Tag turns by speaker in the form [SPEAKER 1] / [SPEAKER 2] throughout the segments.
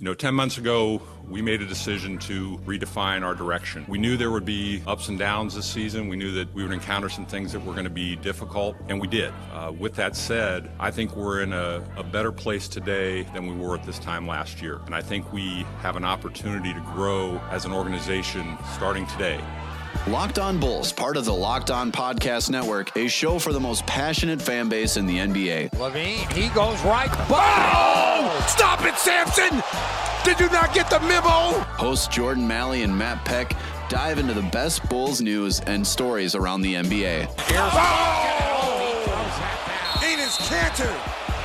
[SPEAKER 1] You know, 10 months ago, we made a decision to redefine our direction. We knew there would be ups and downs this season. We knew that we would encounter some things that were going to be difficult, and we did. Uh, with that said, I think we're in a, a better place today than we were at this time last year. And I think we have an opportunity to grow as an organization starting today.
[SPEAKER 2] Locked On Bulls, part of the Locked On Podcast Network, a show for the most passionate fan base in the NBA.
[SPEAKER 3] LaVine, he goes right. Oh! Stop it, Sampson! Did you not get the memo?
[SPEAKER 2] Hosts Jordan Malley and Matt Peck dive into the best Bulls news and stories around the NBA.
[SPEAKER 3] Oh! Enes Kanter,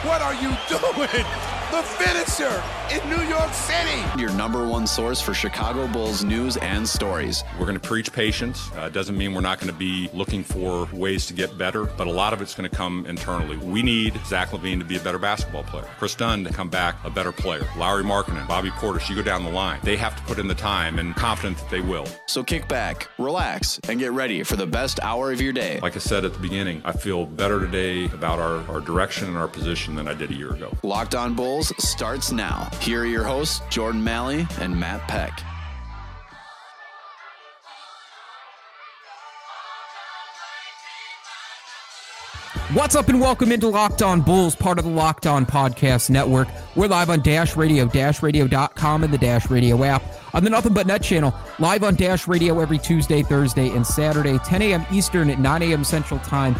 [SPEAKER 3] what are you doing? the finisher in New York City.
[SPEAKER 2] Your number one source for Chicago Bulls news and stories.
[SPEAKER 1] We're going to preach patience. Uh, doesn't mean we're not going to be looking for ways to get better, but a lot of it's going to come internally. We need Zach LaVine to be a better basketball player. Kris Dunn to come back a better player. Lauri Markkanen, Bobby Portis, you go down the line. They have to put in the time and confident that they will.
[SPEAKER 2] So kick back, relax, and get ready for the best hour of your day.
[SPEAKER 1] Like I said at the beginning, I feel better today about our, our direction and our position than I did a year ago.
[SPEAKER 2] Locked on Bulls starts now. Here are your hosts, Jordan Malley and Matt Peck.
[SPEAKER 4] What's up and welcome into Locked On Bulls, part of the Locked On Podcast Network. We're live on Dash Radio, dashradio.com, and the Dash Radio app. On the Nothing But Net channel, live on Dash Radio every Tuesday, Thursday, and Saturday, 10 a.m. Eastern at 9 a.m. Central Time.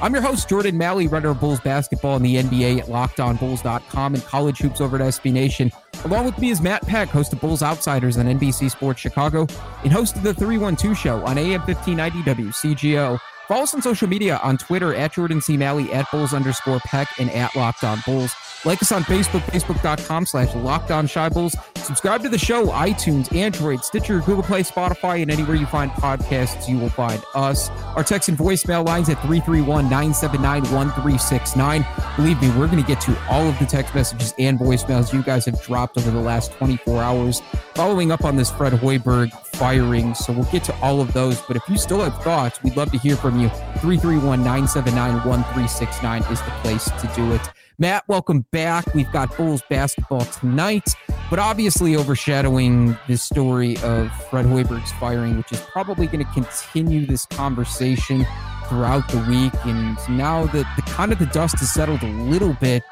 [SPEAKER 4] I'm your host, Jordan Malley, writer of Bulls basketball in the NBA at LockedOnBulls.com and college hoops over at SB Nation. Along with me is Matt Peck, host of Bulls Outsiders on NBC Sports Chicago, and host of the 312 show on AM 1590 WCGO. Follow us on social media on Twitter at Jordan C. Malley, at Bulls underscore Peck, and at Locked On Bulls. Like us on Facebook, facebook.com slash Locked On Chi Bulls. Subscribe to the show, iTunes, Android, Stitcher, Google Play, Spotify, and anywhere you find podcasts, you will find us. Our text and voicemail lines at 331-979-1369. Believe me, we're going to get to all of the text messages and voicemails you guys have dropped over the last 24 hours following up on this Fred Hoiberg firing. So we'll get to all of those. But if you still have thoughts, we'd love to hear from you. 331 979 1369 is the place to do it. Matt, welcome back. We've got Bulls basketball tonight, but obviously overshadowing the story of Fred Hoiberg's firing, which is probably going to continue this conversation throughout the week. And now that the kind of the dust has settled a little bit,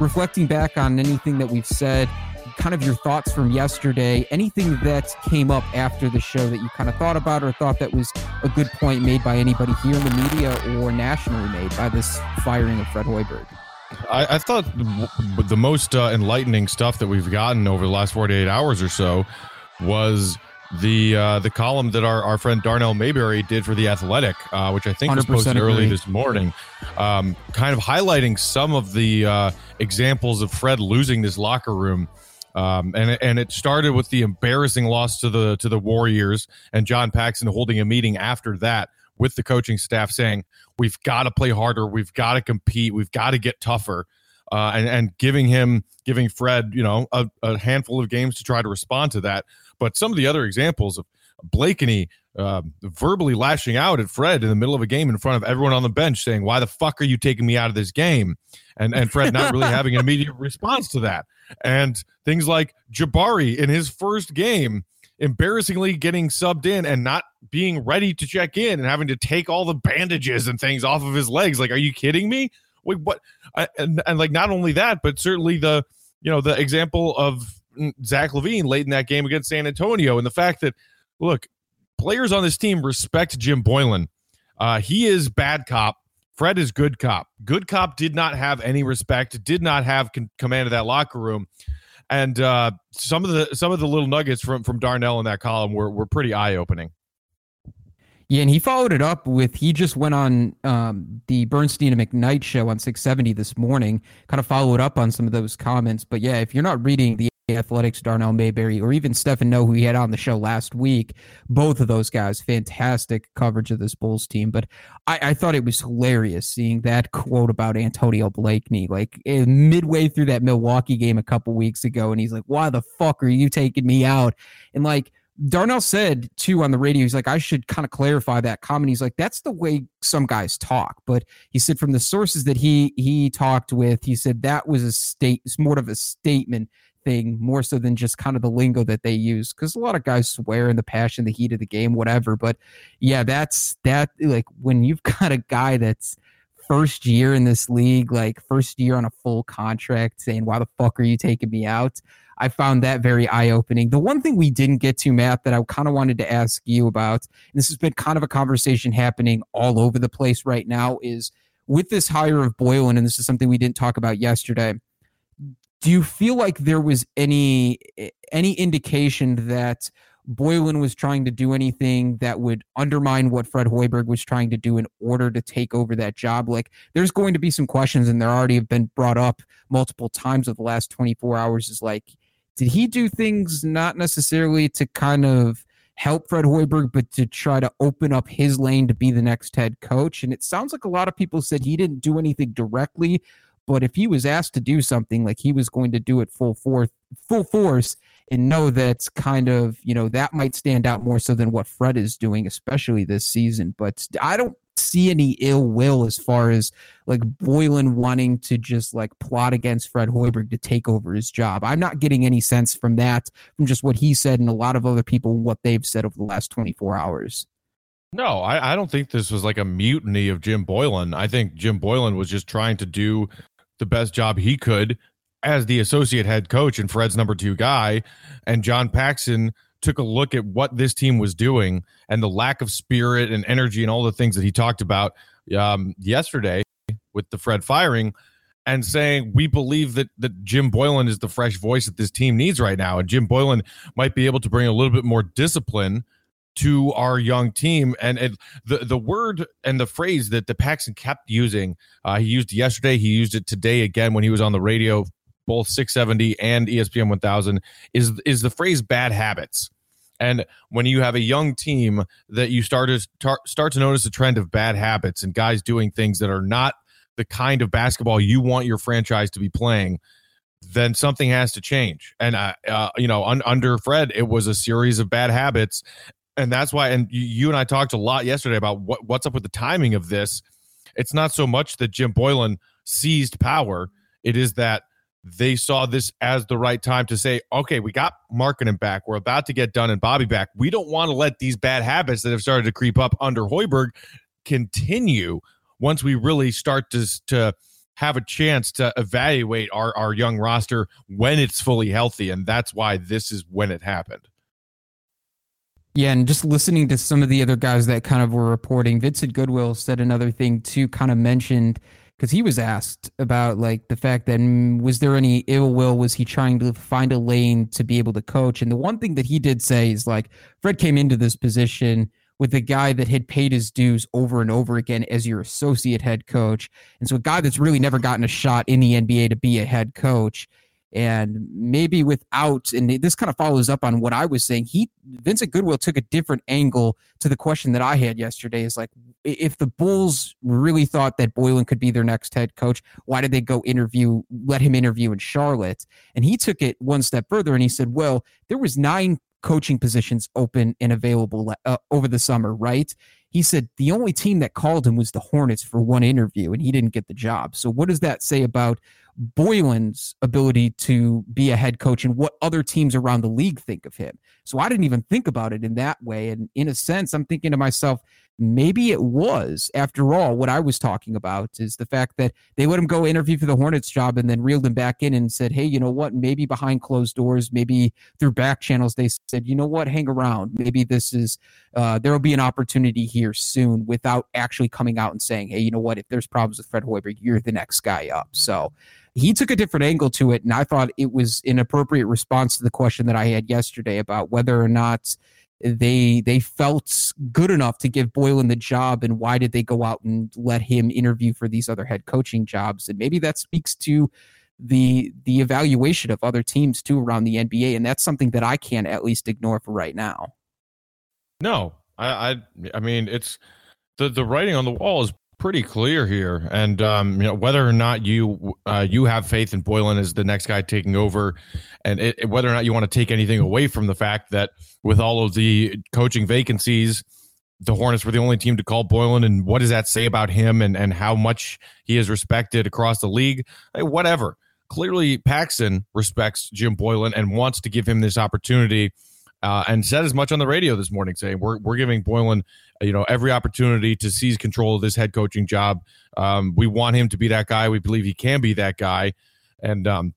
[SPEAKER 4] reflecting back on anything that we've said, kind of your thoughts from yesterday, anything that came up after the show that you kind of thought about or thought that was a good point made by anybody here in the media or nationally made by this firing of Fred Hoiberg.
[SPEAKER 5] I, I thought the most uh, enlightening stuff that we've gotten over the last 48 hours or so was the uh, the column that our, our friend Darnell Mayberry did for the Athletic, uh, which I think was posted agree. early this morning, um, kind of highlighting some of the uh, examples of Fred losing this locker room. Um, and and it started with the embarrassing loss to the to the Warriors and John Paxson holding a meeting after that with the coaching staff saying we've got to play harder, we've got to compete, we've got to get tougher, uh, and and giving him giving Fred you know a, a, handful of games to try to respond to that. But some of the other examples of Blakeney uh, verbally lashing out at Fred in the middle of a game in front of everyone on the bench, saying, "Why the fuck are you taking me out of this game?" and and Fred not really having an immediate response to that, and things like Jabari in his first game embarrassingly getting subbed in and not being ready to check in and having to take all the bandages and things off of his legs. Like, are you kidding me? Wait, what? And, and like, not only that, but certainly the, you know, the example of Zach LaVine late in that game against San Antonio and the fact that, look, players on this team respect Jim Boylen. Uh, he is bad cop. Fred is good cop. Good cop did not have any respect, did not have con- command of that locker room and uh, some of the some of the little nuggets from from Darnell in that column were were pretty eye opening.
[SPEAKER 4] Yeah, and he followed it up with he just went on um, the Bernstein and McKnight show on 670 this morning, kind of followed up on some of those comments. But yeah, if you're not reading the Athletics, Darnell Mayberry, or even Stefan Noh, who he had on the show last week. Both of those guys, fantastic coverage of this Bulls team. But I, I thought it was hilarious seeing that quote about Antonio Blakeney, like eh, midway through that Milwaukee game a couple weeks ago. And he's like, why the fuck are you taking me out? And like, Darnell said too on the radio, he's like, I should kind of clarify that comment. He's like, that's the way some guys talk. But he said from the sources that he he talked with, he said that was a state, it's more of a statement thing more so than just kind of the lingo that they use because a lot of guys swear in the passion the heat of the game whatever but yeah that's that like when you've got a guy that's first year in this league like first year on a full contract saying why the fuck are you taking me out? I found that very eye-opening. The one thing we didn't get to matt that i kind of wanted to ask you about and this has been kind of a conversation happening all over the place right now is with this hire of boylen and this is something we didn't talk about yesterday do you feel like there was any eh, any indication that Boylen was trying to do anything that would undermine what Fred Hoiberg was trying to do in order to take over that job? Like, there's going to be some questions, and there already have been brought up multiple times over the last 24 hours. Is like, did he do things not necessarily to kind of help Fred Hoiberg, but to try to open up his lane to be the next head coach? And it sounds like a lot of people said he didn't do anything directly, but if he was asked to do something, like he was going to do it full force, full force, and know that's kind of you know that might stand out more so than what Fred is doing, especially this season. But I don't see any ill will as far as like Boylen wanting to just like plot against Fred Hoiberg to take over his job. I'm not getting any sense from that from just what he said and a lot of other people what they've said over the last 24 hours.
[SPEAKER 5] No, I, I don't think this was like a mutiny of Jim Boylen. I think Jim Boylen was just trying to do the best job he could as the associate head coach and Fred's number two guy. And John Paxson took a look at what this team was doing and the lack of spirit and energy and all the things that he talked about um, yesterday with the Fred firing and saying we believe that that Jim Boylen is the fresh voice that this team needs right now and Jim Boylen might be able to bring a little bit more discipline to our young team. And the the word and the phrase that the Paxson kept using, uh, he used yesterday, he used it today again when he was on the radio, both 670 and ESPN 1000, is is the phrase "bad habits." And when you have a young team that you start to tar- start to notice a trend of bad habits and guys doing things that are not the kind of basketball you want your franchise to be playing, then something has to change. And uh, uh, you know, un- under Fred, it was a series of bad habits, and that's why and you and I talked a lot yesterday about what what's up with the timing of this. It's not so much that Jim boylen seized power, it is that they saw this as the right time to say, okay, we got Markkanen back. We're about to get Dunn and Bobby back. We don't want to let these bad habits that have started to creep up under Hoiberg continue once we really start to, to have a chance to evaluate our, our young roster when it's fully healthy. And that's why this is when it happened.
[SPEAKER 4] Yeah, and just listening to some of the other guys that kind of were reporting, Vincent Goodwill said another thing too, kind of mentioned because he was asked about like the fact that mm, was there any ill will? Was he trying to find a lane to be able to coach? And the one thing that he did say is like Fred came into this position with a guy that had paid his dues over and over again as your associate head coach, and so a guy that's really never gotten a shot in the NBA to be a head coach and maybe without and this kind of follows up on what i was saying he vincent goodwill took a different angle to the question that i had yesterday is like if the bulls really thought that boylen could be their next head coach why did they go interview let him interview in charlotte? And he took it one step further and he said well there was nine coaching positions open and available uh, over the summer right? He said the only team that called him was the hornets for one interview and he didn't get the job. So what does that say about Boylen's ability to be a head coach and what other teams around the league think of him. So I didn't even think about it in that way. And in a sense, I'm thinking to myself, maybe it was, after all, what I was talking about is the fact that they let him go interview for the Hornets job and then reeled him back in and said, hey, you know what? Maybe behind closed doors, maybe through back channels, they said, you know what? Hang around. Maybe this is, uh, there will be an opportunity here soon without actually coming out and saying, hey, you know what? If there's problems with Fred Hoiberg, you're the next guy up. So, he took a different angle to it, and I thought it was an appropriate response to the question that I had yesterday about whether or not they they felt good enough to give Boylen the job and why did they go out and let him interview for these other head coaching jobs and maybe that speaks to the the evaluation of other teams too around the NBA and that's something that I can't at least ignore for right now.
[SPEAKER 5] No, I I, I mean it's the the writing on the wall is pretty clear here, and um, you know whether or not you uh, you have faith in Boylen as the next guy taking over, and it, whether or not you want to take anything away from the fact that with all of the coaching vacancies, the Hornets were the only team to call Boylen. and what does that say about him and and how much he is respected across the league? Hey, whatever. clearly Paxson respects Jim Boylen and wants to give him this opportunity. Uh, and said as much on the radio this morning, saying we're we're giving Boylen, you know, every opportunity to seize control of this head coaching job. Um, we want him to be that guy. We believe he can be that guy, and um,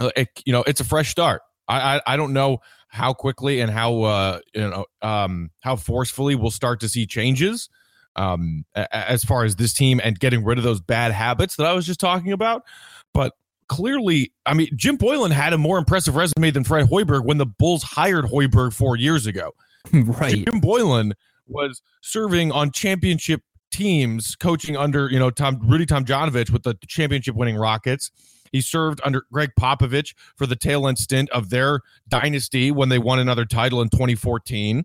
[SPEAKER 5] uh, it, you know, it's a fresh start. I, I, I don't know how quickly and how uh, you know um, how forcefully we'll start to see changes um, as far as this team and getting rid of those bad habits that I was just talking about. But clearly, I mean, Jim Boylen had a more impressive resume than Fred Hoiberg when the Bulls hired Hoiberg four years ago.
[SPEAKER 4] right.
[SPEAKER 5] Jim Boylen was serving on championship teams, coaching under you know Tom Rudy Tomjanovich with the championship winning Rockets. He served under Gregg Popovich for the tail end stint of their dynasty when they won another title in 2014.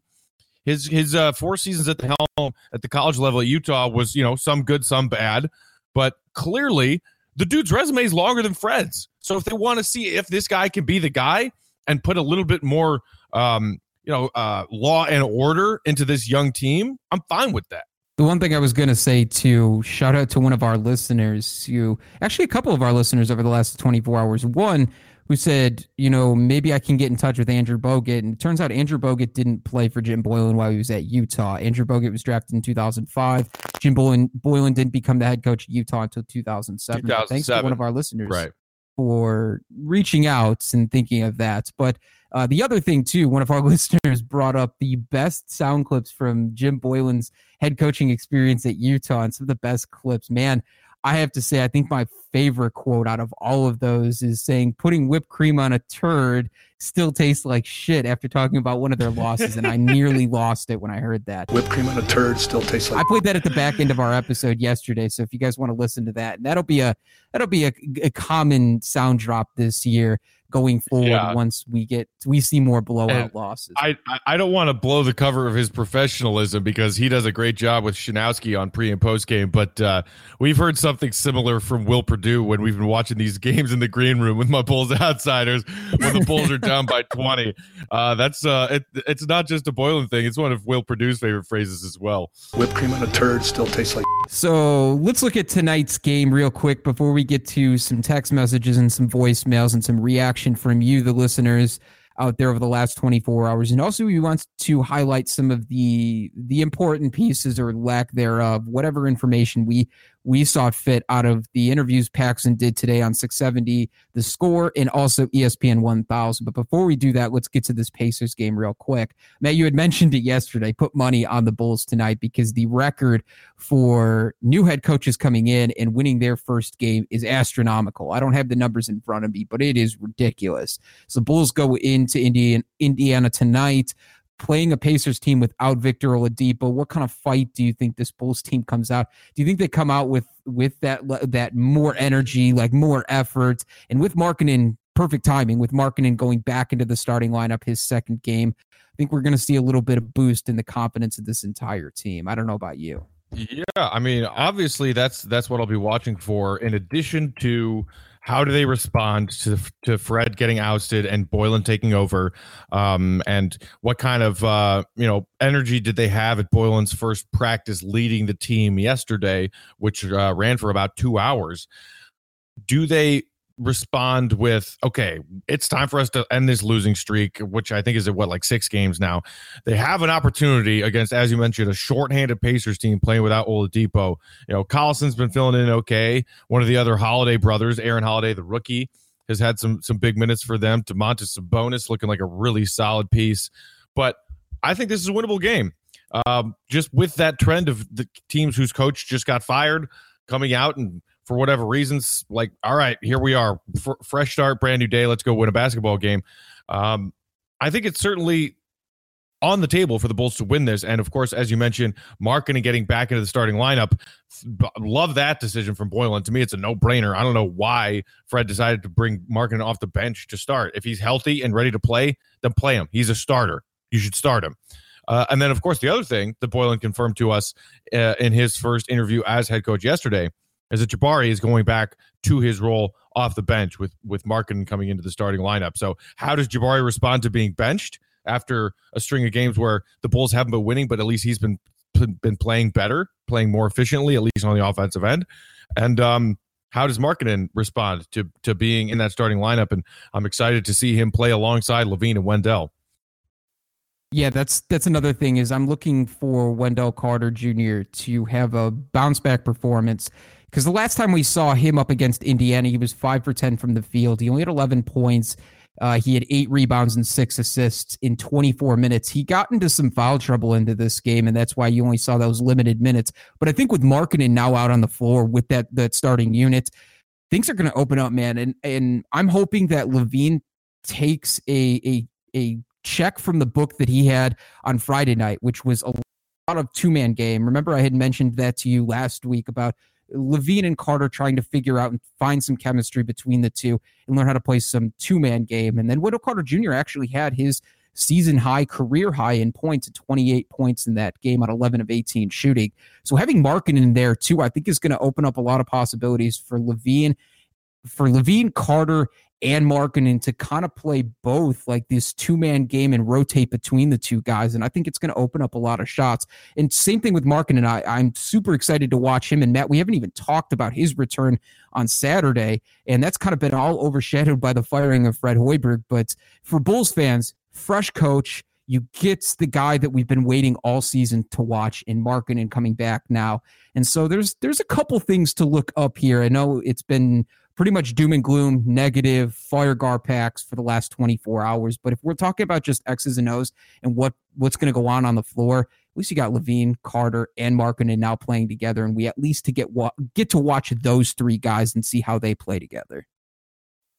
[SPEAKER 5] His his uh, four seasons at the helm at the college level at Utah was you know some good, some bad, but clearly the dude's resume is longer than Fred's. So if they want to see if this guy can be the guy and put a little bit more, um, you know, uh, law and order into this young team, I'm fine with that.
[SPEAKER 4] The one thing I was going to say to shout out to one of our listeners, you actually a couple of our listeners over the last 24 hours. One who said, you know, maybe I can get in touch with Andrew Bogut. And it turns out Andrew Bogut didn't play for Jim Boylen while he was at Utah. Andrew Bogut was drafted in 2005. Jim Boylan, Boylen didn't become the head coach at Utah until 2007.
[SPEAKER 5] 2007.
[SPEAKER 4] Thanks to one of our listeners
[SPEAKER 5] Right.
[SPEAKER 4] for reaching out and thinking of that. But uh, the other thing, too, one of our listeners brought up the best sound clips from Jim Boylen's head coaching experience at Utah and some of the best clips. Man, I have to say, I think my favorite quote out of all of those is saying putting whipped cream on a turd still tastes like shit after talking about one of their losses. and I nearly lost it when I heard that.
[SPEAKER 6] Whipped cream on a turd still tastes like.
[SPEAKER 4] I played that at the back end of our episode yesterday. So if you guys want to listen to that, and that'll be a that'll be a, a common sound drop this year going forward
[SPEAKER 5] Yeah.
[SPEAKER 4] once we get we see more blowout
[SPEAKER 5] And
[SPEAKER 4] losses.
[SPEAKER 5] I I- I don't want to blow the cover of his professionalism because he does a great job with Shanowski on pre and post game, but uh, we've heard something similar from Will Perdue when we've been watching these games in the green room with my Bulls outsiders when the Bulls are down by twenty. Uh, that's uh, it, it's not just a Boylen thing; it's one of Will Perdue's favorite phrases as well.
[SPEAKER 6] Whipped cream on a turd still tastes like.
[SPEAKER 4] So let's look at tonight's game real quick before we get to some text messages and some voicemails and some reaction from you, the listeners out there over the last 24 hours. And also we want to highlight some of the the important pieces or lack thereof, whatever information we we saw fit out of the interviews Paxson did today on 670, the score, and also ESPN 1000. But before we do that, let's get to this Pacers game real quick. Matt, you had mentioned it yesterday. Put money on the Bulls tonight because the record for new head coaches coming in and winning their first game is astronomical. I don't have the numbers in front of me, but it is ridiculous. So Bulls go into Indiana, Indiana tonight, playing a Pacers team without Victor Oladipo. What kind of fight do you think this Bulls team comes out? Do you think they come out with with that that more energy, like more effort, and with Markkanen perfect timing with Markkanen going back into the starting lineup his second game? I think we're going to see a little bit of boost in the confidence of this entire team. I don't know about you.
[SPEAKER 5] Yeah, I mean, obviously that's that's what I'll be watching for. In addition to how do they respond to to Fred getting ousted and Boylen taking over, um, and what kind of uh, you know energy did they have at Boylen's first practice leading the team yesterday, which uh, ran for about two hours? Do they respond with okay it's time for us to end this losing streak which i think is at what like six games now. They have an opportunity against as you mentioned a shorthanded pacers team playing without oladipo. You know collison's been filling in okay. One of the other holiday brothers aaron holiday the rookie has had some some big minutes for them. To Domantas Sabonis looking like a really solid piece. But i think this is a winnable game. Um, just with that trend of the teams whose coach just got fired coming out and for whatever reasons, like, all right, here we are, F- fresh start, brand new day. Let's go win a basketball game. Um, I think it's certainly on the table for the Bulls to win this. And of course, as you mentioned, Markkanen getting back into the starting lineup, love that decision from Boylen. To me, it's a no brainer. I don't know why Fred decided to bring Markkanen off the bench to start. If he's healthy and ready to play, then play him. He's a starter. You should start him. Uh, and then, of course, the other thing that Boylen confirmed to us uh, in his first interview as head coach yesterday is that Jabari is going back to his role off the bench with with Markkanen coming into the starting lineup. So, how does Jabari respond to being benched after a string of games where the Bulls haven't been winning, but at least he's been been playing better, playing more efficiently, at least on the offensive end? And um, how does Markkanen respond to to being in that starting lineup? And I'm excited to see him play alongside LaVine and Wendell.
[SPEAKER 4] Yeah, that's that's another thing is I'm looking for Wendell Carter Jr. to have a bounce back performance because the last time we saw him up against Indiana, he was five for ten from the field. He only had 11 points. Uh, he had eight rebounds and six assists in 24 minutes. He got into some foul trouble into this game, and that's why you only saw those limited minutes. But I think with Markkanen now out on the floor with that that starting unit, things are going to open up, man. And and I'm hoping that LaVine takes a a a check from the book that he had on Friday night, which was a lot of two man game. Remember, I had mentioned that to you last week about LaVine and Carter trying to figure out and find some chemistry between the two and learn how to play some two man game. And then Wendell Carter Jr. actually had his season high, career high in points at 28 points in that game on 11 of 18 shooting. So having Markkanen in there too, I think is going to open up a lot of possibilities for LaVine, for LaVine Carter, and Markkanen to kind of play both like this two man game and rotate between the two guys. And I think it's going to open up a lot of shots. And same thing with Markkanen. And I, I'm super excited to watch him and Matt. We haven't even talked about his return on Saturday, and that's kind of been all overshadowed by the firing of Fred Hoiberg. But for Bulls fans, fresh coach. You get the guy that we've been waiting all season to watch in Markkanen coming back now. And so there's there's a couple things to look up here. I know it's been pretty much doom and gloom, negative fire Pax for the last 24 hours. But if we're talking about just X's and O's and what what's going to go on on the floor, at least you got LaVine, Carter, and Markkanen now playing together, and we at least to get get to watch those three guys and see how they play together.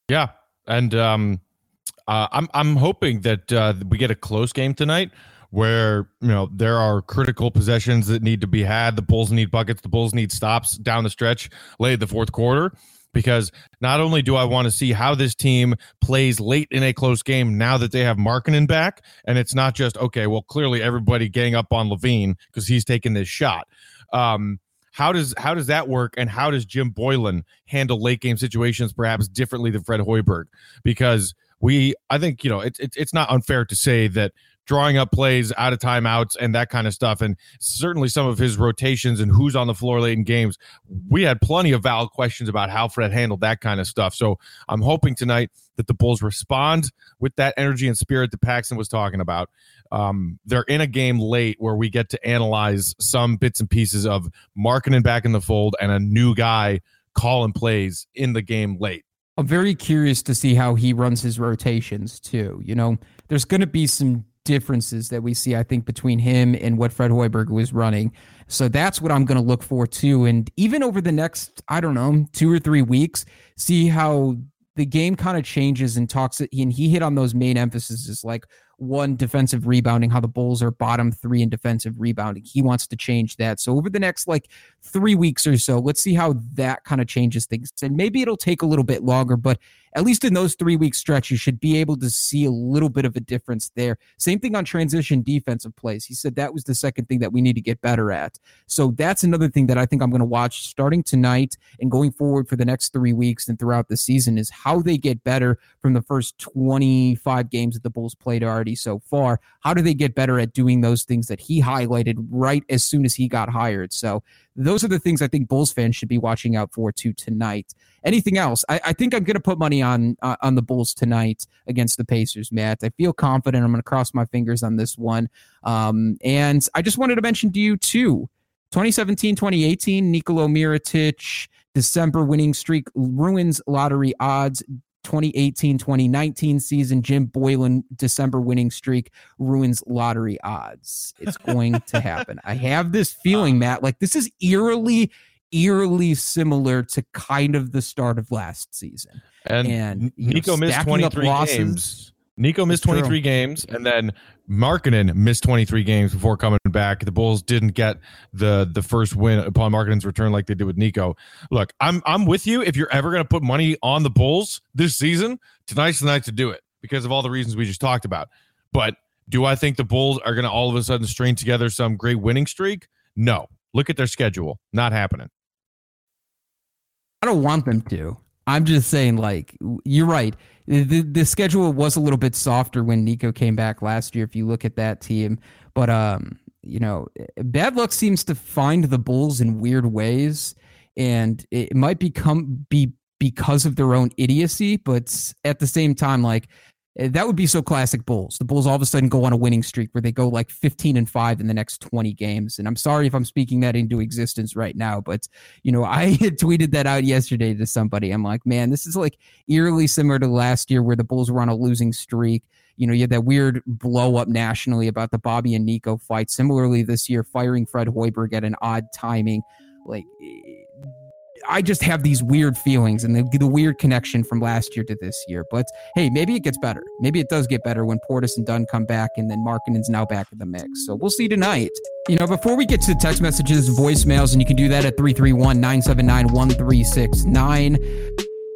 [SPEAKER 5] Yeah, and um, uh, I'm I'm hoping that uh, we get a close game tonight where you know there are critical possessions that need to be had. The Bulls need buckets. The Bulls need stops down the stretch, late the fourth quarter because not only do I want to see how this team plays late in a close game now that they have Markkanen back, and it's not just okay. Well, clearly everybody gang up on LaVine because he's taking this shot. Um, how does how does that work, and how does Jim Boylen handle late game situations perhaps differently than Fred Hoiberg? Because we, I think you know, it's it, it's not unfair to say that drawing up plays out of timeouts and that kind of stuff. And certainly some of his rotations and who's on the floor late in games. We had plenty of valid questions about how Fred handled that kind of stuff. So I'm hoping tonight that the Bulls respond with that energy and spirit that Paxson was talking about. Um, they're in a game late where we get to analyze some bits and pieces of Markkanen back in the fold and a new guy calling plays in the game late.
[SPEAKER 4] I'm very curious to see how he runs his rotations too. You know, there's going to be some differences that we see, I think, between him and what Fred Hoiberg was running. So that's what I'm going to look for too. And even over the next, I don't know, two or three weeks, see how the game kind of changes and talks. And he hit on those main emphases is like one defensive rebounding, how the Bulls are bottom three in defensive rebounding. He wants to change that. So over the next like three weeks or so, let's see how that kind of changes things. And maybe it'll take a little bit longer, but at least in those three week stretch, you should be able to see a little bit of a difference there. Same thing on transition defensive plays. He said that was the second thing that we need to get better at. So that's another thing that I think I'm going to watch starting tonight and going forward for the next three weeks and throughout the season is how they get better from the first 25 games that the Bulls played already so far. How do they get better at doing those things that he highlighted right as soon as he got hired? So those are the things I think Bulls fans should be watching out for too tonight. Anything else? I, I think I'm going to put money on uh, on the Bulls tonight against the Pacers, Matt. I feel confident. I'm going to cross my fingers on this one. Um, and I just wanted to mention to you too 2017 2018, Nikola Mirotic, December winning streak ruins lottery odds. 2018 2019 season, Jim Boylen December winning streak ruins lottery odds. It's going to happen. I have this feeling, Matt, like this is eerily eerily similar to kind of the start of last season.
[SPEAKER 5] And, and Nico know, missed 23 losses, games. Nico missed 23 true. games, and then Markkanen missed 23 games before coming back. The Bulls didn't get the the first win upon Markkanen's return like they did with Nico. Look, I'm I'm with you. If you're ever going to put money on the Bulls this season, tonight's the night to do it because of all the reasons we just talked about. But do I think the Bulls are going to all of a sudden string together some great winning streak? No. Look at their schedule. Not happening.
[SPEAKER 4] I don't want them to. I'm just saying, like, you're right. The, the schedule was a little bit softer when Nico came back last year, if you look at that team. But, um, you know, bad luck seems to find the Bulls in weird ways. and it might become be because of their own idiocy, but at the same time, like Eh, that would be so classic Bulls. The Bulls all of a sudden go on a winning streak where they go like 15 and 5 in the next 20 games. And I'm sorry if I'm speaking that into existence right now, but you know, I had tweeted that out yesterday to somebody. I'm like, man, this is like eerily similar to last year where the Bulls were on a losing streak. You know, you had that weird blow up nationally about the Bobby and Nico fight. Similarly, this year, firing Fred Hoiberg at an odd timing. Like, eh, I just have these weird feelings and the, the weird connection from last year to this year. But hey, maybe it gets better. Maybe it does get better when Portis and Dunn come back and then Markkanen's now back in the mix. So we'll see tonight. You know, before we get to text messages, voicemails, and you can do that at 331 979 1369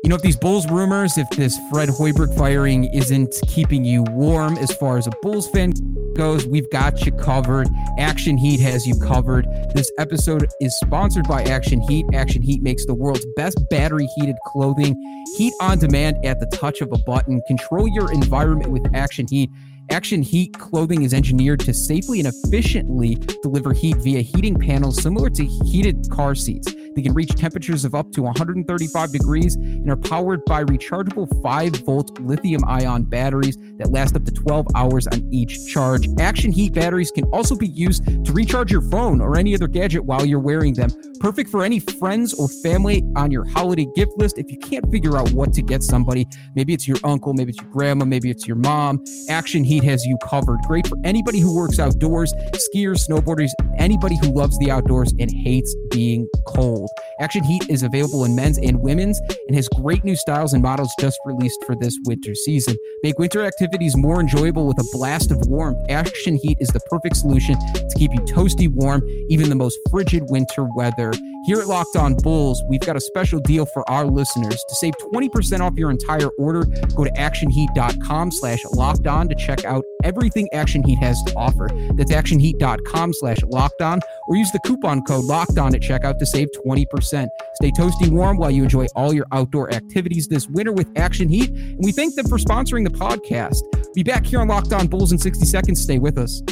[SPEAKER 4] you know, if these Bulls rumors, if this Fred Hoiberg firing isn't keeping you warm as far as a Bulls fan goes, we've got you covered. Action Heat has you covered. This episode is sponsored by Action Heat. Action Heat makes the world's best battery heated clothing. Heat on demand at the touch of a button. Control your environment with Action Heat. Action Heat clothing is engineered to safely and efficiently deliver heat via heating panels similar to heated car seats. They can reach temperatures of up to 135 degrees and are powered by rechargeable 5 volt lithium ion batteries that last up to 12 hours on each charge. Action Heat batteries can also be used to recharge your phone or any other gadget while you're wearing them. Perfect for any friends or family on your holiday gift list. If you can't figure out what to get somebody, maybe it's your uncle, maybe it's your grandma, maybe it's your mom, Action Heat has you covered. Great for anybody who works outdoors, skiers, snowboarders, anybody who loves the outdoors and hates being cold Action Heat is available in men's and women's and has great new styles and models just released for this winter season. Make winter activities more enjoyable with a blast of warmth. Action Heat is the perfect solution to keep you toasty warm, even the most frigid winter weather. Here at Locked On Bulls, we've got a special deal for our listeners. To save 20% off your entire order, go to actionheat.com slash locked on to check out everything Action Heat has to offer. That's actionheat.com slash locked on or use the coupon code locked on at checkout to save 20%. Stay toasty warm while you enjoy all your outdoor activities this winter with Action Heat. And we thank them for sponsoring the podcast. Be back here on Locked On Bulls in 60 seconds. Stay with us.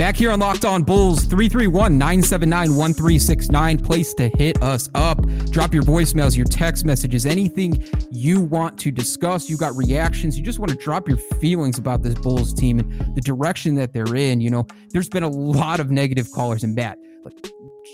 [SPEAKER 4] Back here on Locked On Bulls, 331 979 1369. Place to hit us up. Drop your voicemails, your text messages, anything you want to discuss. You got reactions. You just want to drop your feelings about this Bulls team and the direction that they're in. You know, there's been a lot of negative callers in bat. Like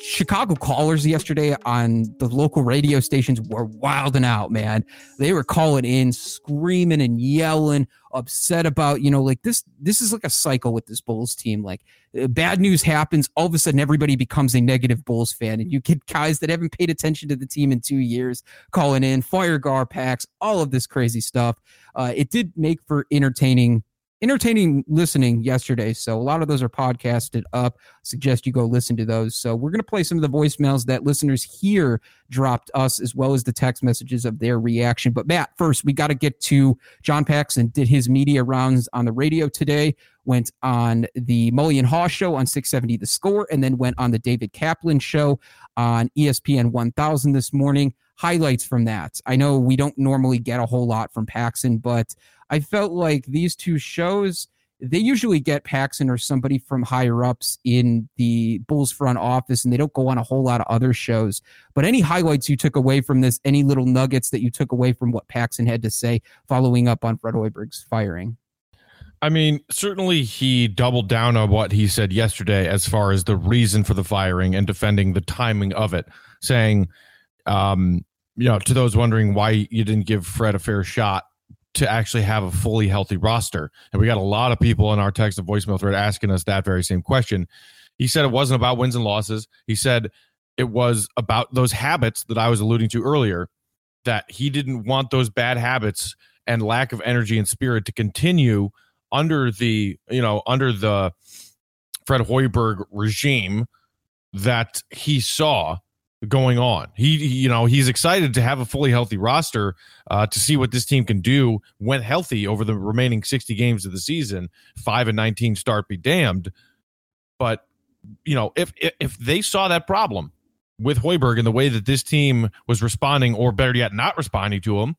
[SPEAKER 4] Chicago callers yesterday on the local radio stations were wilding out, man. They were calling in, screaming and yelling, upset about, you know, like this this is like a cycle with this Bulls team. Like uh, bad news happens, all of a sudden everybody becomes a negative Bulls fan. And you get guys that haven't paid attention to the team in two years calling in, fire Pax, all of this crazy stuff. Uh, it did make for entertaining entertaining listening yesterday. So a lot of those are podcasted up. suggest you go listen to those. So we're going to play some of the voicemails that listeners here dropped us as well as the text messages of their reaction. But Matt, first we got to get to John Paxson did his media rounds on the radio today, went on the Mully and Haw show on 670 The Score, and then went on the David Kaplan show on ESPN 1000 this morning. Highlights from that. I know we don't normally get a whole lot from Paxson, but I felt like these two shows, they usually get Paxson or somebody from higher ups in the Bulls front office, and they don't go on a whole lot of other shows. But any highlights you took away from this, any little nuggets that you took away from what Paxson had to say following up on Fred Hoiberg's firing?
[SPEAKER 5] I mean, certainly he doubled down on what he said yesterday as far as the reason for the firing and defending the timing of it, saying, um, you know, to those wondering why you didn't give Fred a fair shot, to actually have a fully healthy roster. And we got a lot of people in our text and voicemail thread asking us that very same question. He said it wasn't about wins and losses. He said it was about those habits that I was alluding to earlier, that he didn't want those bad habits and lack of energy and spirit to continue under the, you know, under the Fred Hoiberg regime that he saw going on. He, you know, he's excited to have a fully healthy roster uh, to see what this team can do when healthy over the remaining 60 games of the season. Five and 19 start be damned. But you know, if if they saw that problem with Hoiberg and the way that this team was responding, or better yet, not responding to him,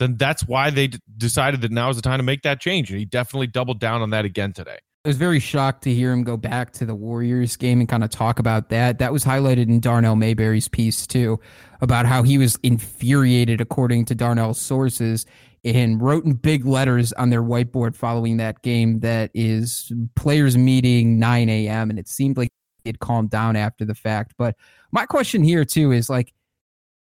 [SPEAKER 5] then that's why they d- decided that now is the time to make that change. And he definitely doubled down on that again today.
[SPEAKER 4] I was very shocked to hear him go back to the Warriors game and kind of talk about that. That was highlighted in Darnell Mayberry's piece too, about how he was infuriated, according to Darnell's sources, and wrote in big letters on their whiteboard following that game that is players meeting 9 a.m. And it seemed like it calmed down after the fact. But my question here too is like,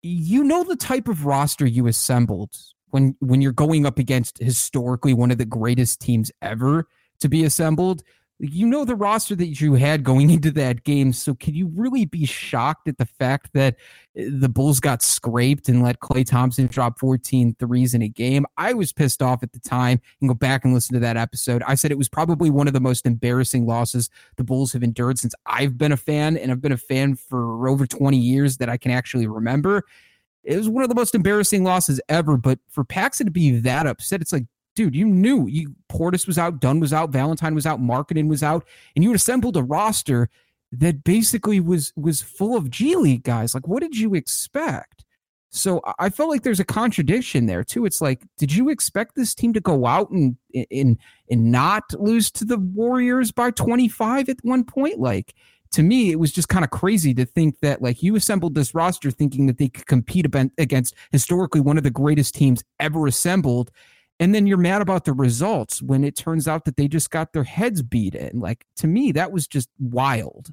[SPEAKER 4] you know the type of roster you assembled when when you're going up against historically one of the greatest teams ever to be assembled. You know the roster that you had going into that game. So can you really be shocked at the fact that eh, the Bulls got scraped and let Klay Thompson drop 14 threes in a game? I was pissed off at the time and go back and listen to that episode. I said it was probably one of the most embarrassing losses the Bulls have endured since I've been a fan, and I've been a fan for over 20 years that I can actually remember it was one of the most embarrassing losses ever. But for Paxson to be that upset, it's like, dude, you knew you Portis was out, Dunn was out, Valentine was out, Markkanen was out, and you assembled a roster that basically was was full of G League guys. Like, what did you expect? So I felt like there's a contradiction there too. It's like, did you expect this team to go out and and and not lose to the Warriors by 25 at one point? Like, to me, it was just kind of crazy to think that like you assembled this roster thinking that they could compete against historically one of the greatest teams ever assembled and then you're mad about the results when it turns out that they just got their heads beat in. Like to me, that was just wild.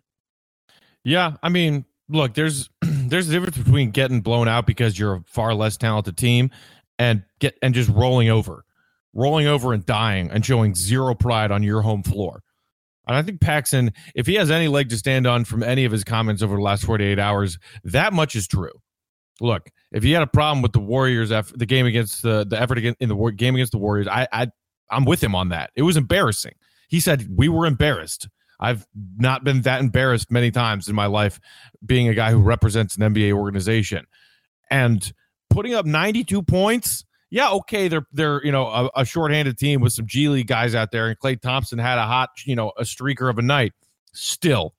[SPEAKER 5] Yeah, I mean, look, there's there's a difference between getting blown out because you're a far less talented team and get and just rolling over, rolling over and dying and showing zero pride on your home floor. And I think Paxson, if he has any leg to stand on from any of his comments over the last 48 hours, that much is true look, if you had a problem with the Warriors, the game against the the effort against, in the war, game against the Warriors, I, I I'm with him on that. It was embarrassing. He said we were embarrassed. I've not been that embarrassed many times in my life, being a guy who represents an NBA organization, and putting up 92 points. Yeah, okay, they're they're you know a, a shorthanded team with some G League guys out there, and Klay Thompson had a hot you know a streaker of a night. Still,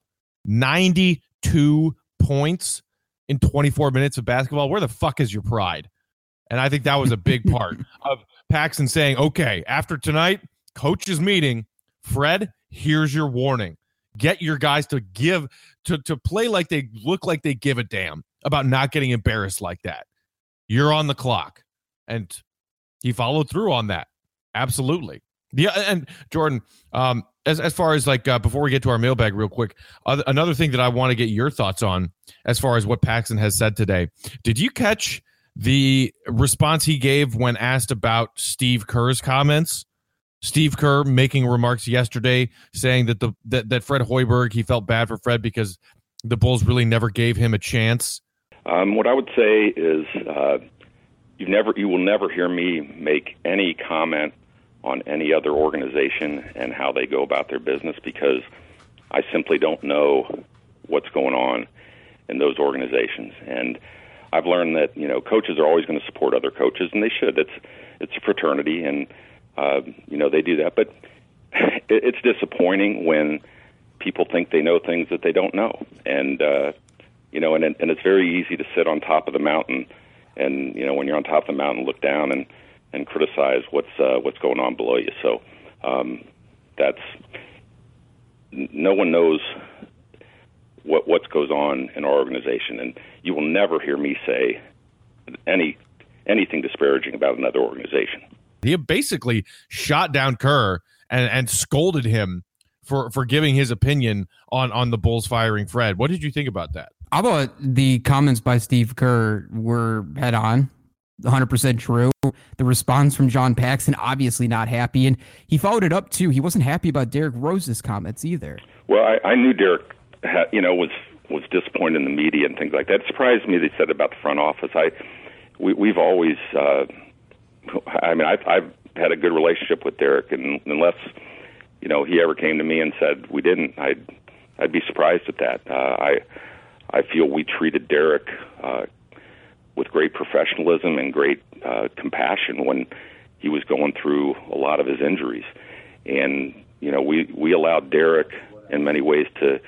[SPEAKER 5] 92 points in 24 minutes of basketball, where the fuck is your pride? And I think that was a big part of Paxson saying, okay, after tonight, coach's meeting, Fred, here's your warning. Get your guys to give to to play like they look like they give a damn about not getting embarrassed like that. You're on the clock. And he followed through on that. Absolutely. Yeah, and Jordan, um, as as far as like uh, before we get to our mailbag, real quick, uh, another thing that I want to get your thoughts on, as far as what Paxson has said today. Did you catch the response he gave when asked about Steve Kerr's comments? Steve Kerr making remarks yesterday saying that the that, that Fred Hoiberg he felt bad for Fred because the Bulls really never gave him a chance.
[SPEAKER 7] Um, what I would say is, uh, you never you will never hear me make any comment on any other organization and how they go about their business because I simply don't know what's going on in those organizations. And I've learned that you know coaches are always going to support other coaches, and they should. It's it's a fraternity, and uh, you know they do that. But it, it's disappointing when people think they know things that they don't know, and uh, you know, and and it's very easy to sit on top of the mountain, and you know when you're on top of the mountain, look down and and criticize what's uh, what's going on below you. So um, that's no one knows what what goes on in our organization, and you will never hear me say any anything disparaging about another organization.
[SPEAKER 5] He basically shot down Kerr and, and scolded him for for giving his opinion on on the Bulls firing Fred. What did you think about that?
[SPEAKER 4] I thought the comments by Steve Kerr were head on. 100% true. The response from John Paxson, obviously not happy. And he followed it up, too. He wasn't happy about Derrick Rose's comments either.
[SPEAKER 7] Well, I, I knew Derrick, you know, was was disappointed in the media and things like that. It surprised me they said about the front office. I, we, we've always, uh, I mean, I've, I've had a good relationship with Derrick, and unless, you know, he ever came to me and said we didn't, I'd, I'd be surprised at that. Uh, I, I feel we treated Derrick uh, with great professionalism and great uh, compassion when he was going through a lot of his injuries. And you know, we we allowed Derrick in many ways to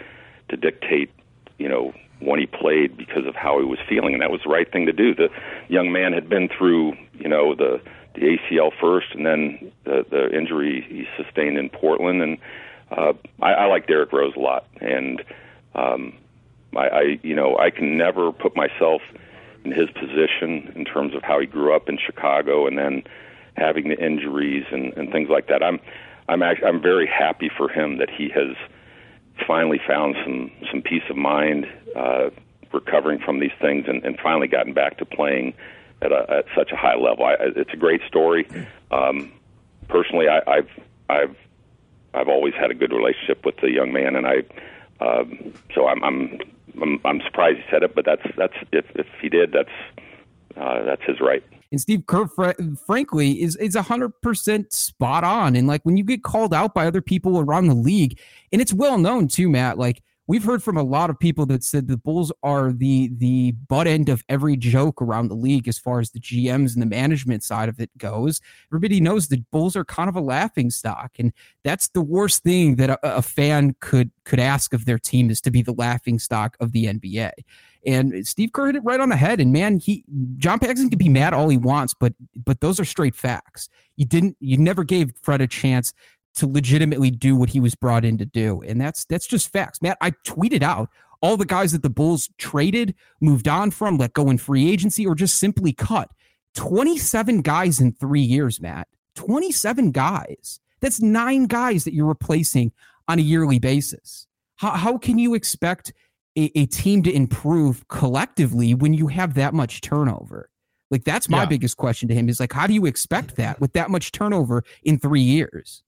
[SPEAKER 7] to dictate, you know, when he played because of how he was feeling, and that was the right thing to do. The young man had been through, you know, the the ACL first, and then the the injury he sustained in Portland, and uh, I, I like Derrick Rose a lot, and um, I, you know, I can never put myself in his position in terms of how he grew up in Chicago and then having the injuries and, and things like that. I'm, I'm, actually, I'm very happy for him that he has finally found some some peace of mind, uh, recovering from these things, and, and finally gotten back to playing at, a, at such a high level. I, it's a great story. Um, personally, I, I've I've I've always had a good relationship with the young man, and I um, so I'm, I'm I'm I'm surprised he said it, but that's that's if if he did, that's uh, that's his right.
[SPEAKER 4] And Steve Kerr, fr- frankly, is is hundred percent spot on. And like when you get called out by other people around the league, and it's well known too, Matt. Like we've heard from a lot of people that said the Bulls are the the butt end of every joke around the league as far as the GMs and the management side of it goes. Everybody knows the Bulls are kind of a laughing stock, and that's the worst thing that a, a fan could could ask of their team is to be the laughing stock of the NBA. And Steve Kerr hit it right on the head. And man, he John Paxson can be mad all he wants, but but those are straight facts. You didn't you never gave Fred a chance to legitimately do what he was brought in to do. And that's that's just facts. Matt, I tweeted out all the guys that the Bulls traded, moved on from, let go in free agency, or just simply cut. 27 guys in three years, Matt. 27 guys. That's nine guys that you're replacing on a yearly basis. How, how can you expect a, a team to improve collectively when you have that much turnover? Like that's my yeah. biggest question to him is like, how do you expect that with that much turnover in three years?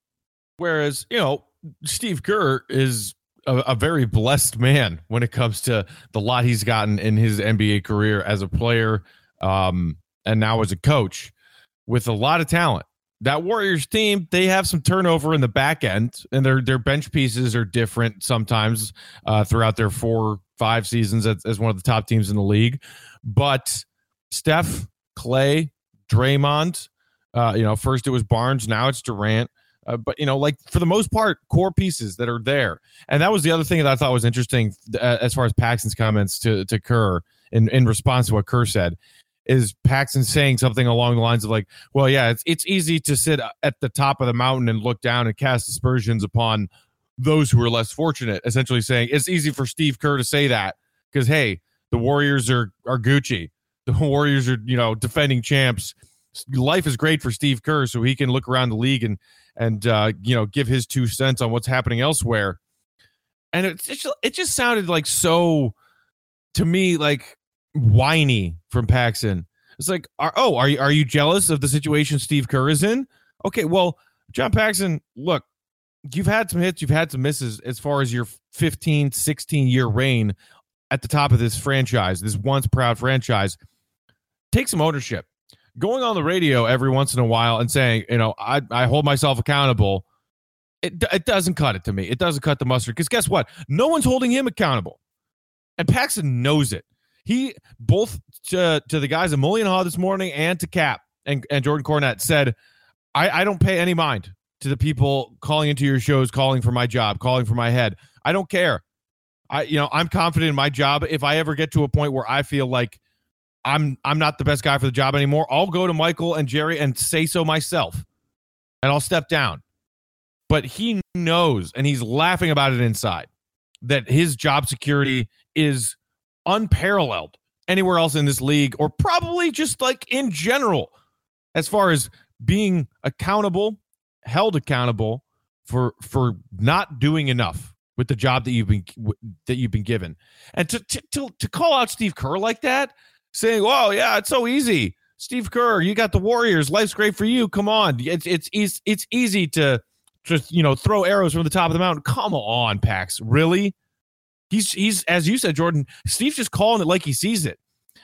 [SPEAKER 5] Whereas, you know, Steve Kerr is a, a, very blessed man when it comes to the lot he's gotten in his NBA career as a player um, and now as a coach with a lot of talent that Warriors team, they have some turnover in the back end, and their their bench pieces are different sometimes uh, throughout their four five seasons as, as one of the top teams in the league. But Steph, Klay, Draymond, uh, you know, first it was Barnes, now it's Durant. Uh, but you know, like for the most part, core pieces that are there, and that was the other thing that I thought was interesting uh, as far as Paxson's comments to to Kerr in in response to what Kerr said is Paxson saying something along the lines of like, well, yeah, it's it's easy to sit at the top of the mountain and look down and cast aspersions upon those who are less fortunate. Essentially saying it's easy for Steve Kerr to say that because hey, the Warriors are are Gucci. The Warriors are you know defending champs. Life is great for Steve Kerr, so he can look around the league and and uh, you know give his two cents on what's happening elsewhere. And it it just, it just sounded like so to me like whiny from Paxson. It's like, are, oh, are you are you jealous of the situation Steve Kerr is in? Okay, well, John Paxson, look, you've had some hits, you've had some misses as far as your 15, 16 year reign at the top of this franchise, this once proud franchise. Take some ownership. Going on the radio every once in a while and saying, you know, I, I hold myself accountable. It, it doesn't cut it to me. It doesn't cut the mustard because guess what? No one's holding him accountable. And Paxson knows it. He both to, to the guys at Mullion this morning and to Kap and, and Jordan Cornette, said, I, I don't pay any mind to the people calling into your shows, calling for my job, calling for my head. I don't care. I you know, I'm confident in my job. If I ever get to a point where I feel like I'm I'm not the best guy for the job anymore, I'll go to Michael and Jerry and say so myself. And I'll step down. But he knows and he's laughing about it inside that his job security is unparalleled anywhere else in this league, or probably just like in general, as far as being accountable, held accountable for for not doing enough with the job that you've been that you've been given, and to to to, to call out Steve Kerr like that, saying, "Oh yeah, it's so easy." Steve Kerr, you got the Warriors. Life's great for you. Come on, it's it's it's, it's easy to just you know throw arrows from the top of the mountain. Come on, Pax, really? He's he's as you said, Jordan. Steve's just calling it like he sees it.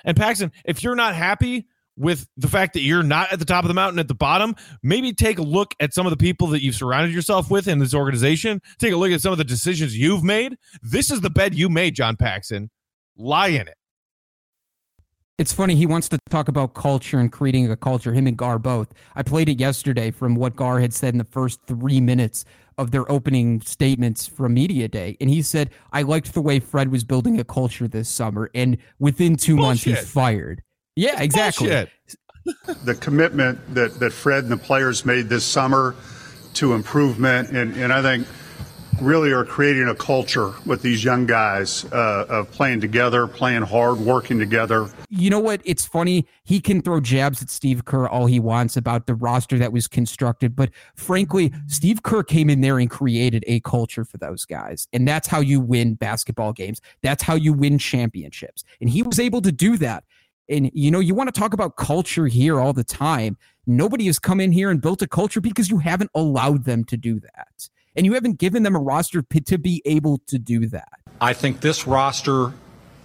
[SPEAKER 5] And Paxson, if you're not happy with the fact that you're not at the top of the mountain at the bottom, maybe take a look at some of the people that you've surrounded yourself with in this organization. Take a look at some of the decisions you've made. This is the bed you made, John Paxson. Lie in it.
[SPEAKER 4] It's funny. He wants to talk about culture and creating a culture, him and Gar both. I played it yesterday from what Gar had said in the first three minutes of their opening statements from media day and he said i liked the way fred was building a culture this summer and within two Bullshit. months he's fired yeah it's exactly
[SPEAKER 8] the commitment that that fred and the players made this summer to improvement and and i think really are creating a culture with these young guys uh, of playing together, playing hard, working together.
[SPEAKER 4] You know what? It's funny. He can throw jabs at Steve Kerr all he wants about the roster that was constructed. But frankly, Steve Kerr came in there and created a culture for those guys. And that's how you win basketball games. That's how you win championships. And he was able to do that. And, you know, you want to talk about culture here all the time. Nobody has come in here and built a culture because you haven't allowed them to do that and you haven't given them a roster to be able to do that.
[SPEAKER 1] I think this roster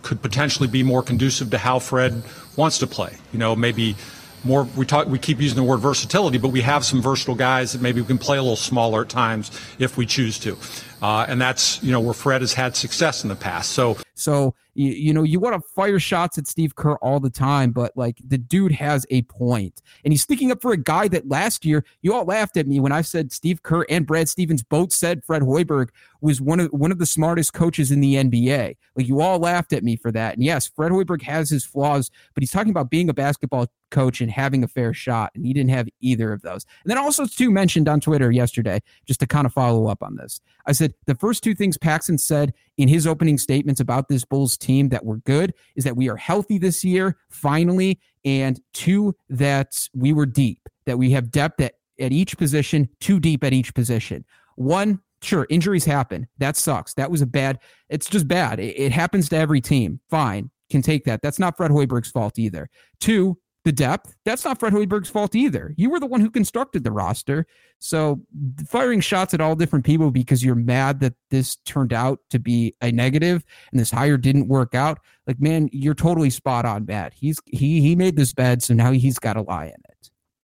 [SPEAKER 1] could potentially be more conducive to how Fred wants to play. You know, maybe more we talk we keep using the word versatility, but we have some versatile guys that maybe we can play a little smaller at times if we choose to. Uh, and that's you know where Fred has had success in the past. So
[SPEAKER 4] so you, you know you want to fire shots at Steve Kerr all the time, but like the dude has a point, and he's sticking up for a guy that last year you all laughed at me when I said Steve Kerr and Brad Stevens both said Fred Hoiberg was one of one of the smartest coaches in the NBA. Like you all laughed at me for that, and yes, Fred Hoiberg has his flaws, but he's talking about being a basketball coach and having a fair shot, and he didn't have either of those. And then also too mentioned on Twitter yesterday, just to kind of follow up on this. I said the first two things Paxson said in his opening statements about this Bulls team that were good is that we are healthy this year, finally, and two, that we were deep, that we have depth at, at each position, too deep at each position. One, sure, injuries happen. That sucks. That was a bad, it's just bad. It, it happens to every team. Fine, can take that. That's not Fred Hoiberg's fault either. Two, the depth. That's not Fred Hoiberg's fault either. You were the one who constructed the roster. So firing shots at all different people because you're mad that this turned out to be a negative and this hire didn't work out. Like, man, you're totally spot on, Matt. He's he he made this bed, so now he's got a lie in it.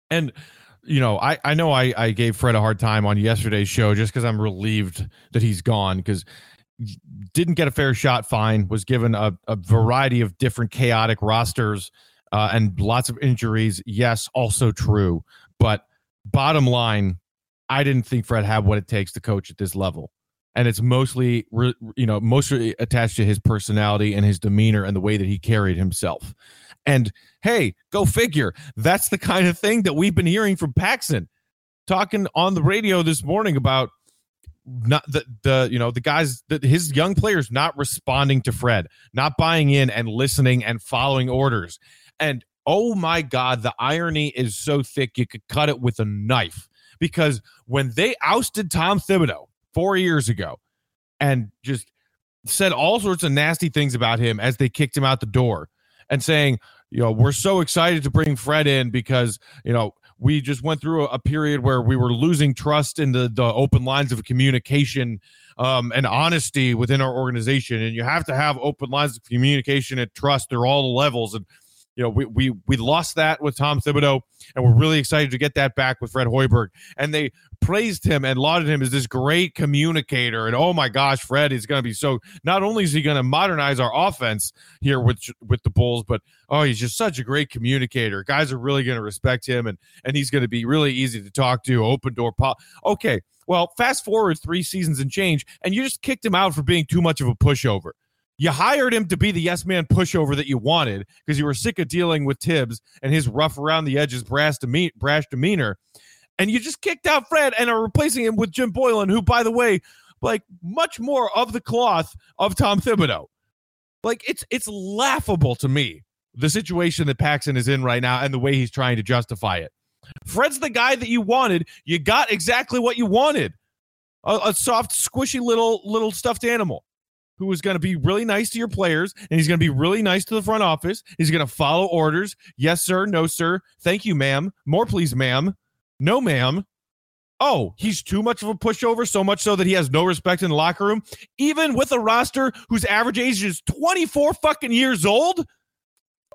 [SPEAKER 5] And you know, I, I know I, I gave Fred a hard time on yesterday's show just because I'm relieved that he's gone because didn't get a fair shot fine was given a, a variety of different chaotic rosters uh, and lots of injuries. Yes, also true. But bottom line, I didn't think Fred had what it takes to coach at this level. And it's mostly, you know, mostly attached to his personality and his demeanor and the way that he carried himself. And hey, go figure. That's the kind of thing that we've been hearing from Paxson talking on the radio this morning about not the the you know the guys that his young players not responding to Fred, not buying in and listening and following orders. And oh my God, the irony is so thick you could cut it with a knife. Because when they ousted Tom Thibodeau four years ago and just said all sorts of nasty things about him as they kicked him out the door and saying, you know, we're so excited to bring Fred in because, you know, we just went through a, period where we were losing trust in the, the open lines of communication um, and honesty within our organization. And you have to have open lines of communication and trust through all the levels. And you know, we we we lost that with Tom Thibodeau, and we're really excited to get that back with Fred Hoiberg. And they praised him and lauded him as this great communicator. And oh my gosh, Fred is going to be so. Not only is he going to modernize our offense here with with the Bulls, but oh, he's just such a great communicator. Guys are really going to respect him, and and he's going to be really easy to talk to. Open door pop. Okay, well, fast forward three seasons and change, and you just kicked him out for being too much of a pushover. You hired him to be the yes man pushover that you wanted because you were sick of dealing with Thibs and his rough around the edges brash, deme- brash demeanor. And you just kicked out Fred and are replacing him with Jim Boylen, who, by the way, like much more of the cloth of Tom Thibodeau. Like it's it's laughable to me the situation that Paxson is in right now and the way he's trying to justify it. Fred's the guy that you wanted. You got exactly what you wanted. A, a soft, squishy little little stuffed animal who is going to be really nice to your players and he's going to be really nice to the front office. He's going to follow orders. Yes, sir. No, sir. Thank you, ma'am. More, please, ma'am. No, ma'am. Oh, he's too much of a pushover, so much so that he has no respect in the locker room, even with a roster whose average age is 24 fucking years old.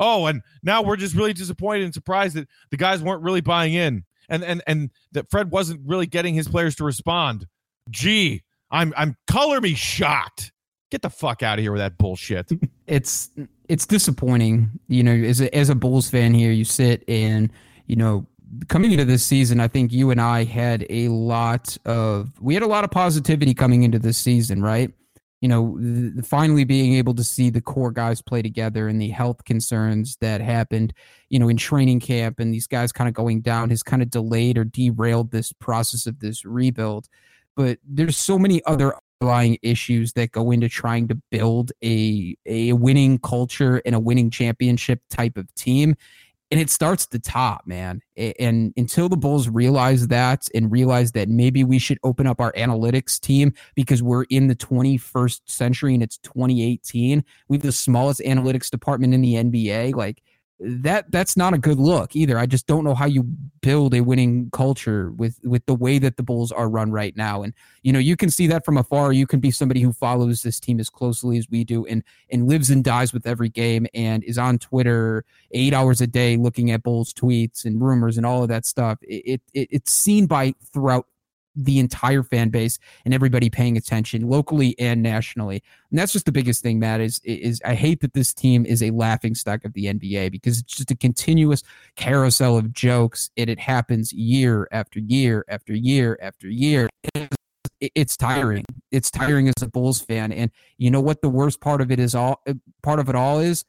[SPEAKER 5] Oh, and now we're just really disappointed and surprised that the guys weren't really buying in and and and that Fred wasn't really getting his players to respond. Gee, I'm I'm color me shocked. Get the fuck out of here with that bullshit.
[SPEAKER 4] it's it's disappointing. You know, as a, as a Bulls fan here, you sit and you know coming into this season, I think you and I had a lot of we had a lot of positivity coming into this season, right? You know, the, finally being able to see the core guys play together and the health concerns that happened, you know, in training camp and these guys kind of going down has kind of delayed or derailed this process of this rebuild. but there's so many other underlying issues that go into trying to build a a winning culture and a winning championship type of team and it starts at the top, man. And until the Bulls realize that and realize that maybe we should open up our analytics team because we're in the 21st century and it's 2018, we have the smallest analytics department in the NBA. Like, that that's not a good look either. I just don't know how you build a winning culture with with the way that the Bulls are run right now. And you know, you can see that from afar. You can be somebody who follows this team as closely as we do and and lives and dies with every game and is on Twitter 8 hours a day looking at Bulls tweets and rumors and all of that stuff. It, it it's seen by throughout the entire fan base and everybody paying attention locally and nationally. And that's just the biggest thing, Matt, is is I hate that this team is a laughing stock of the NBA because it's just a continuous carousel of jokes and it happens year after year after year after year. It's tiring. It's tiring as a Bulls fan. And you know what the worst part of it is all part of it all is?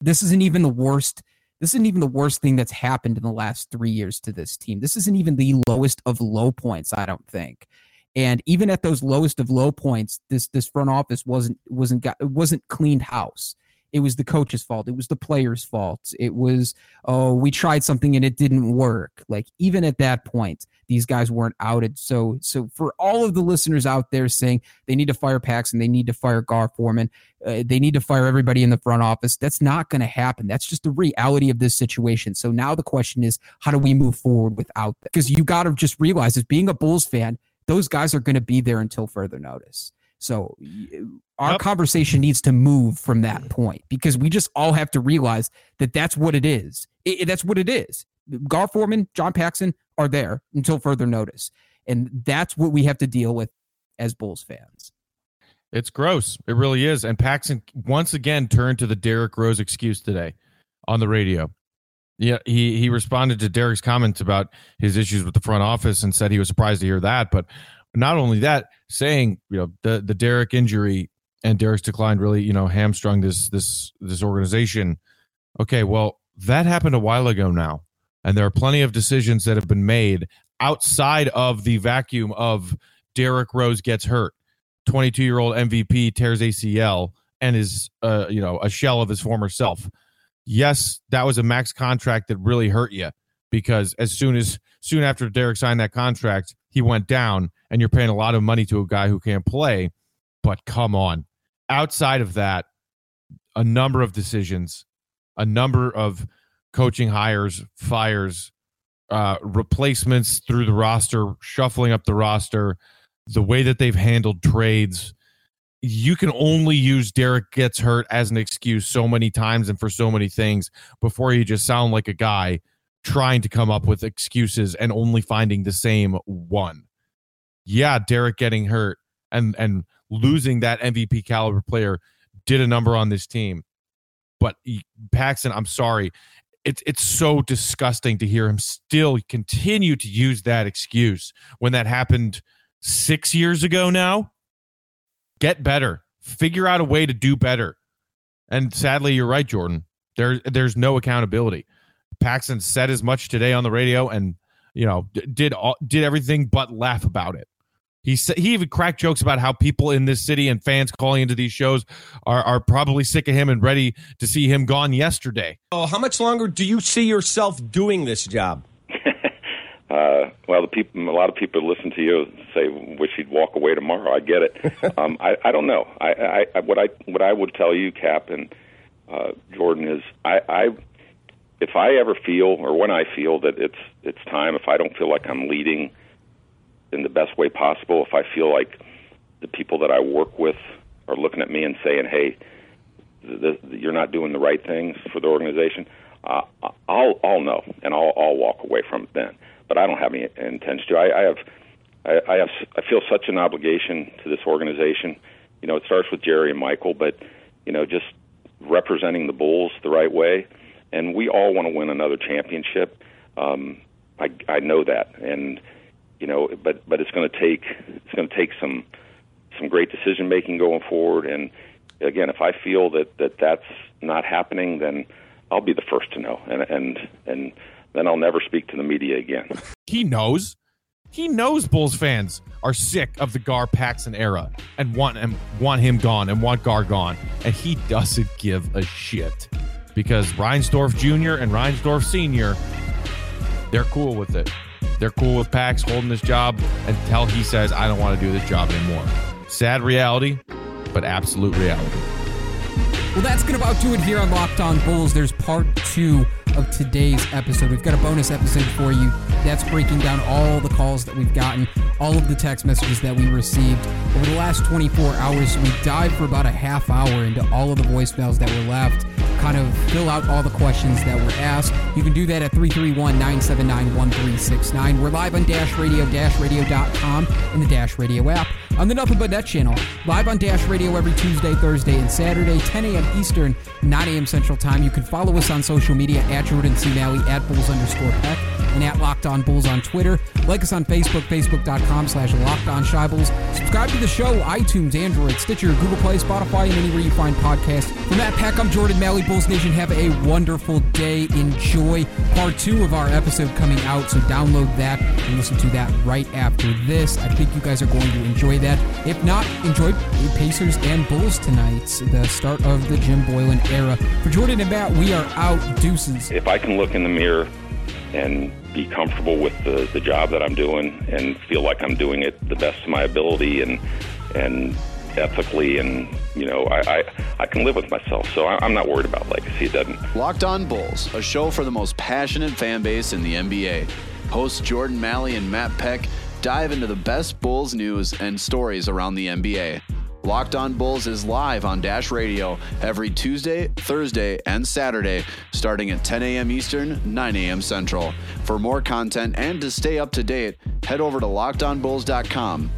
[SPEAKER 4] This isn't even the worst this isn't even the worst thing that's happened in the last three years to this team. This isn't even the lowest of low points, I don't think. And even at those lowest of low points, this this front office wasn't wasn't got it wasn't cleaned house. It was the coach's fault. It was the players' fault. It was, oh, we tried something and it didn't work. Like even at that point, these guys weren't outed. So, so for all of the listeners out there saying they need to fire Pax and they need to fire Gar Forman, uh, they need to fire everybody in the front office. That's not going to happen. That's just the reality of this situation. So now the question is, how do we move forward without that? Because you got to just realize, as being a Bulls fan, those guys are going to be there until further notice. So our yep. conversation needs to move from that mm. point because we just all have to realize that that's what it is. It, it, that's what it is. Gar Forman, John Paxson are there until further notice. And that's what we have to deal with as Bulls fans.
[SPEAKER 5] It's gross. It really is. And Paxson once again turned to the Derrick Rose excuse today on the radio. Yeah, he he responded to Derrick's comments about his issues with the front office and said he was surprised to hear that. But not only that, saying you know the the Derrick injury and Derrick's decline really you know hamstrung this this this organization. Okay, well that happened a while ago now, and there are plenty of decisions that have been made outside of the vacuum of Derrick Rose gets hurt, 22 year old MVP tears ACL and is uh you know a shell of his former self. Yes, that was a max contract that really hurt you because as soon as soon after Derrick signed that contract, he went down, and you're paying a lot of money to a guy who can't play. But come on, outside of that, a number of decisions, a number of coaching hires, fires, uh, replacements through the roster, shuffling up the roster, the way that they've handled trades. You can only use Derrick gets hurt as an excuse so many times and for so many things before you just sound like a guy trying to come up with excuses and only finding the same one. Yeah, Derrick getting hurt and and losing that MVP caliber player did a number on this team. But Paxson, I'm sorry. It's it's so disgusting to hear him still continue to use that excuse when that happened 6 years ago now. Get better. Figure out a way to do better. And sadly, you're right, Jordan. There, there's no accountability. Paxson said as much today on the radio, and you know did all, did everything but laugh about it. He said he even cracked jokes about how people in this city and fans calling into these shows are are probably sick of him and ready to see him gone yesterday.
[SPEAKER 9] Oh, how much longer do you see yourself doing this job?
[SPEAKER 7] uh, well, the people, a lot of people listen to you say wish he'd walk away tomorrow. I get it. um, I, I don't know. I, I, what I what I would tell you, Kap and uh, Jordan, is I, I if I ever feel or when I feel that it's it's time, if I don't feel like I'm leading in the best way possible, if I feel like the people that I work with are looking at me and saying, "Hey, the, the, you're not doing the right things for the organization," uh, I'll I'll know and I'll I'll walk away from it then. But I don't have any intention to. I, I have I, I have I feel such an obligation to this organization. You know, it starts with Jerry and Michael, but you know, just representing the Bulls the right way and we all want to win another championship. Um, I, I know that, and you know, but but it's going to take it's going to take some some great decision making going forward. And again, if I feel that that that's not happening, then I'll be the first to know, and and and then I'll never speak to the media again.
[SPEAKER 5] He knows. He knows Bulls fans are sick of the Gar Paxson era and want him want him gone and want Gar gone, and he doesn't give a shit because Reinsdorf Jr. and Reinsdorf Sr. They're cool with it. They're cool with Pax holding this job until he says, "I don't want to do this job anymore." Sad reality, but absolute reality.
[SPEAKER 4] Well, that's going to about do it here on Locked On Bulls. There's part two of today's episode. We've got a bonus episode for you that's breaking down all the calls that we've gotten, all of the text messages that we received over the last 24 hours. We dive for about a half hour into all of the voicemails that were left, kind of fill out all the questions that were asked. You can do that at 331 979 1369. We're live on Dash Radio, dashradio.com, and the Dash Radio app on the Nothing But Net channel. Live on Dash Radio every Tuesday, Thursday, and Saturday, 10 a.m. Eastern, 9 a.m. Central Time. You can follow us on social media at Jordan C. Malley, at Bulls underscore Peck, and at Locked On Bulls on Twitter. Like us on Facebook, facebook.com slash Locked On Shy. Subscribe to the show, iTunes, Android, Stitcher, Google Play, Spotify, and anywhere you find podcasts. For Matt Peck, I'm Jordan Malley, Nation. Have a wonderful day. Enjoy part two of our episode coming out, so download that and listen to that right after this. I think you guys are going to enjoy that. If not, enjoy Pacers and Bulls tonight, the start of the Jim Boylen era. For Jordan and Matt, we are out. Deuces.
[SPEAKER 7] If I can look in the mirror and be comfortable with the, the job that I'm doing and feel like I'm doing it the best of my ability and and ethically and you know I, I, I can live with myself so I, I'm not worried about legacy it doesn't
[SPEAKER 2] Locked On Bulls, a show for the most passionate fan base in the NBA. Hosts Jordan Malley and Matt Peck dive into the best Bulls news and stories around the NBA. Locked On Bulls is live on Dash Radio every Tuesday, Thursday, and Saturday, starting at 10 a.m. Eastern, 9 a.m. Central. For more content and to stay up to date, head over to lockedonbulls.com